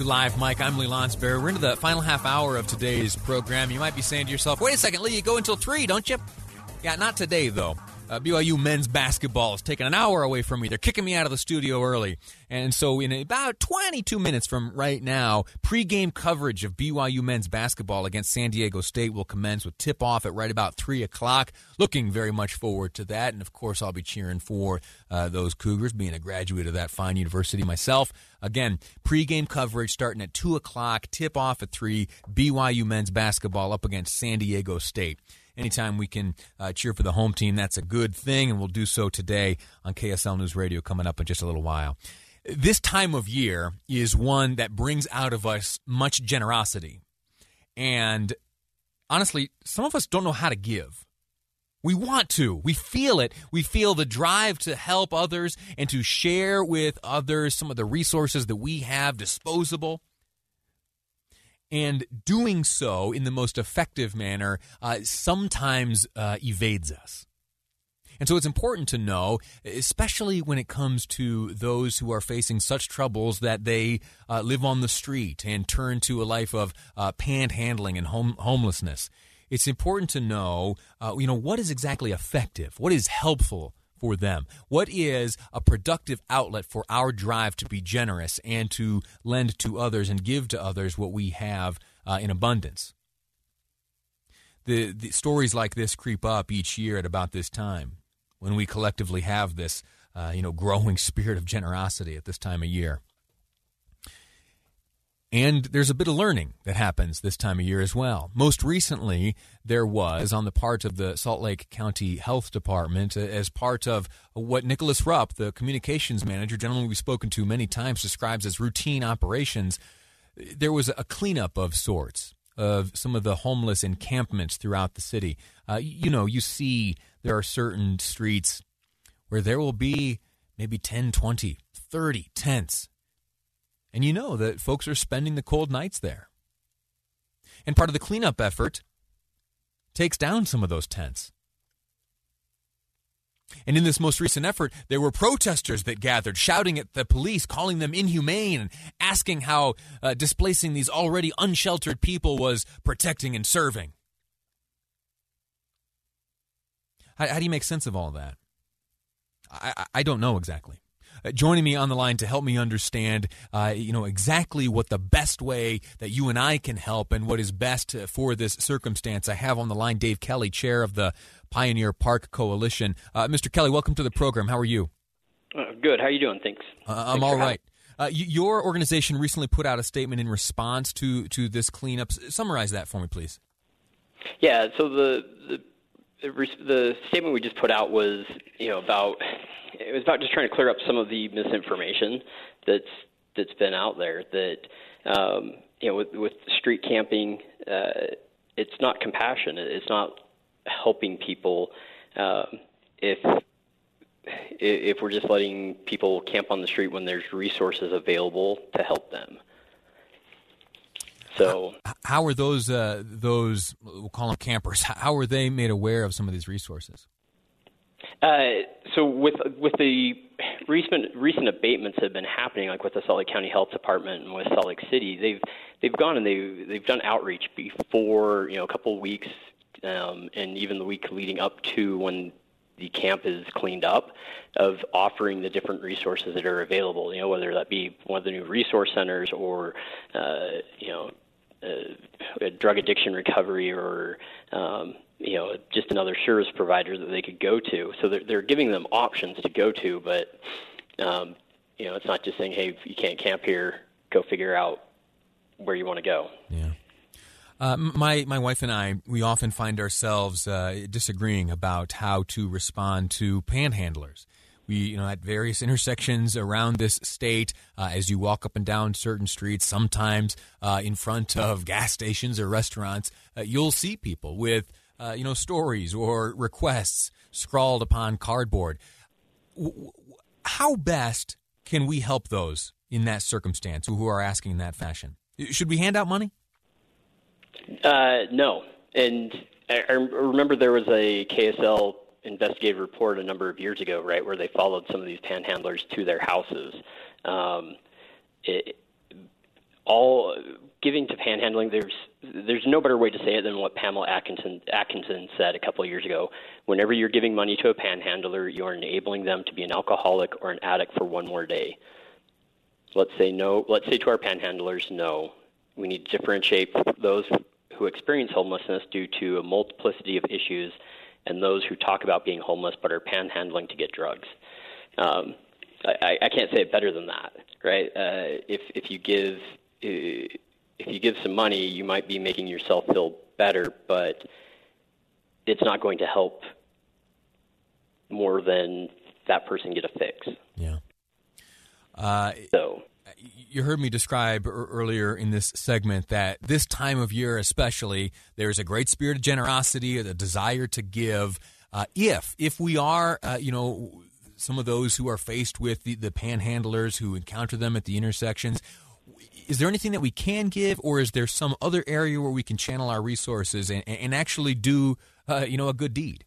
to Live Mic. I'm Lee Lonsberry. We're into the final half hour of today's program. You might be saying to yourself, wait a second, Lee, you go until 3, don't you? Yeah, not today, though. Uh, BYU men's basketball is taking an hour away from me. They're kicking me out of the studio early. And so, in about 22 minutes from right now, pregame coverage of BYU men's basketball against San Diego State will commence with tip off at right about 3 o'clock. Looking very much forward to that. And of course, I'll be cheering for uh, those Cougars, being a graduate of that fine university myself. Again, pregame coverage starting at 2 o'clock, tip off at 3, BYU men's basketball up against San Diego State anytime we can uh, cheer for the home team, that's a good thing, and we'll do so today on KSL News Radio coming up in just a little while. This time of year is one that brings out of us much generosity. And honestly, some of us don't know how to give. We want to. We feel it. We feel the drive to help others and to share with others some of the resources that we have disposable and doing so in the most effective manner uh, sometimes uh, evades us. And so it's important to know, especially when it comes to those who are facing such troubles that they uh, live on the street and turn to a life of uh, panhandling and home- homelessness. It's important to know, uh, you know, what is exactly effective, what is helpful for them? What is a productive outlet for our drive to be generous and to lend to others and give to others what we have uh, in abundance? The, the, stories like this creep up each year at about this time when we collectively have this, uh, you know, growing spirit of generosity at this time of year. And there's a bit of learning that happens this time of year as well. Most recently, there was on the part of the Salt Lake County Health Department, uh, as part of what Nicholas Rupp, the communications manager, gentleman we've spoken to many times, describes as routine operations. There was a cleanup of sorts of some of the homeless encampments throughout the city. Uh, you know, you see there are certain streets where there will be maybe 10, 20, 30 tents and you know that folks are spending the cold nights there. And part of the cleanup effort takes down some of those tents. And in this most recent effort, there were protesters that gathered, shouting at the police, calling them inhumane, and asking how uh, displacing these already unsheltered people was protecting and serving. How, how do you make sense of all that? I, I don't know exactly. Uh, joining me on the line to help me understand, uh, you know, exactly what the best way that you and I can help and what is best for this circumstance. I have on the line Dave Kelly, chair of the Pioneer Park Coalition. Uh, Mr. Kelly, welcome to the program. How are you? Uh, good. How are you doing? Thanks. Uh, I'm Thanks all right. Uh, your organization recently put out a statement in response to to this cleanup. Summarize that for me, please. Yeah. So the the the statement we just put out was, you know, about it was about just trying to clear up some of the misinformation that's that's been out there. That um, you know, with, with street camping, uh, it's not compassion. It's not helping people. Um, if if we're just letting people camp on the street when there's resources available to help them. So, how are those uh, those we'll call them campers? How are they made aware of some of these resources? Uh, so with with the recent recent abatements that have been happening, like with the Salt Lake County Health Department and with Salt Lake City, they've they've gone and they've they've done outreach before you know a couple of weeks um, and even the week leading up to when the camp is cleaned up of offering the different resources that are available. You know whether that be one of the new resource centers or uh, you know uh, drug addiction recovery or um, you know just another service provider that they could go to. So they're, they're giving them options to go to, but um, you know it's not just saying, hey, you can't camp here, go figure out where you want to go. Yeah. Uh, my my wife and I we often find ourselves uh, disagreeing about how to respond to panhandlers We, you know, at various intersections around this state, uh, as you walk up and down certain streets, sometimes uh, in front of gas stations or restaurants, uh, you'll see people with, uh, you know, stories or requests scrawled upon cardboard. How best can we help those in that circumstance who are asking in that fashion? Should we hand out money? Uh, no. And I remember there was a KSL investigative report a number of years ago, right, where they followed some of these panhandlers to their houses. Um, it, all giving to panhandling, there's there's no better way to say it than what Pamela Atkinson Atkinson said a couple of years ago. Whenever you're giving money to a panhandler, you are enabling them to be an alcoholic or an addict for one more day. Let's say no. Let's say to our panhandlers, no. We need to differentiate those who experience homelessness due to a multiplicity of issues and those who talk about being homeless but are panhandling to get drugs. Um, I, I can't say it better than that, right? Uh, if if you give if you give some money, you might be making yourself feel better, but it's not going to help more than that person get a fix. Yeah. Uh, so you heard me describe earlier in this segment that this time of year, especially, there's a great spirit of generosity, a desire to give. Uh, if if we are, uh, you know, some of those who are faced with the, the panhandlers who encounter them at the intersections, is there anything that we can give, or is there some other area where we can channel our resources and, and actually do, uh, you know, a good deed?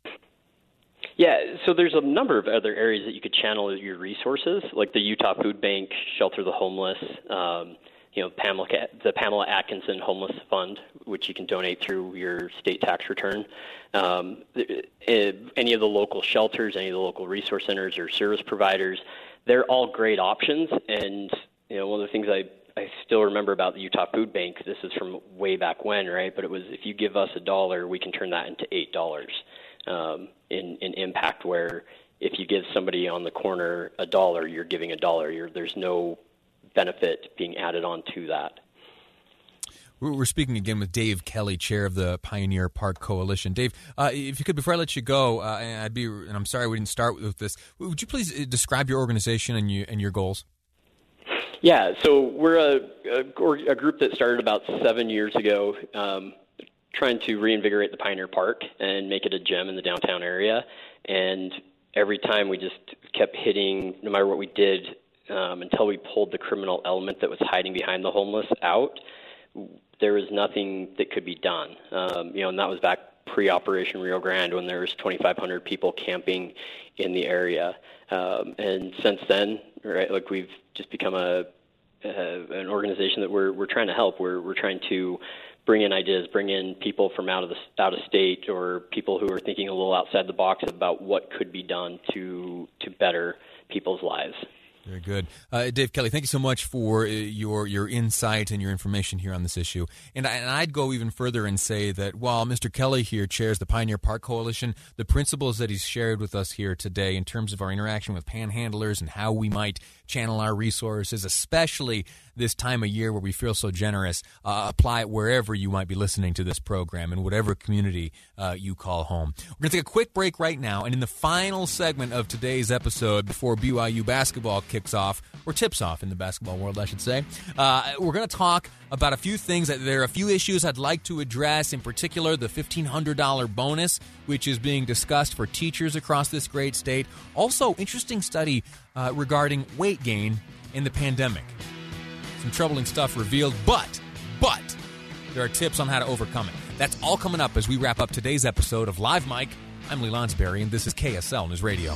Yeah, so there's a number of other areas that you could channel your resources, like the Utah Food Bank, Shelter the Homeless, um, you know, Pamela, the Pamela Atkinson Homeless Fund, which you can donate through your state tax return. Um, eh, any of the local shelters, any of the local resource centers or service providers, they're all great options. And you know, one of the things I I still remember about the Utah Food Bank. This is from way back when, right? But it was if you give us a dollar, we can turn that into eight dollars um, in, in impact where if you give somebody on the corner a dollar, you're giving a dollar. You're, there's no benefit being added on to that. We're speaking again with Dave Kelly, chair of the Pioneer Park Coalition. Dave, uh, if you could, before I let you go, uh, I'd be, and I'm sorry we didn't start with this. Would you please uh, describe your organization and you and your goals? Yeah, so we're a, a, a group that started about seven years ago. Um, trying to reinvigorate the Pioneer Park and make it a gem in the downtown area. And every time we just kept hitting, no matter what we did, um, until we pulled the criminal element that was hiding behind the homeless out, there was nothing that could be done. Um, you know, and that was back pre-Operation Rio Grande when there was 2,500 people camping in the area. Um, and since then, right, like we've just become a, a an organization that we're we're trying to help. We're we're trying to bring in ideas, bring in people from out of the out of state or people who are thinking a little outside the box about what could be done to to better people's lives. Very good, uh, Dave Kelly. Thank you so much for uh, your your insight and your information here on this issue. And, I, and I'd go even further and say that while Mr. Kelly here chairs the Pioneer Park Coalition, the principles that he's shared with us here today in terms of our interaction with panhandlers and how we might channel our resources, especially this time of year where we feel so generous, uh, apply it wherever you might be listening to this program in whatever community uh, you call home. We're going to take a quick break right now, and in the final segment of today's episode, before BYU basketball kicks off, or tips off in the basketball world, I should say, uh, we're going to talk about a few things. That, there are a few issues I'd like to address, in particular, the $1,500 bonus, which is being discussed for teachers across this great state. Also, interesting study uh, regarding weight gain in the pandemic. Some troubling stuff revealed, but, but, there are tips on how to overcome it. That's all coming up as we wrap up today's episode of Live Mic. I'm Lee Lonsberry, and this is KSL News Radio.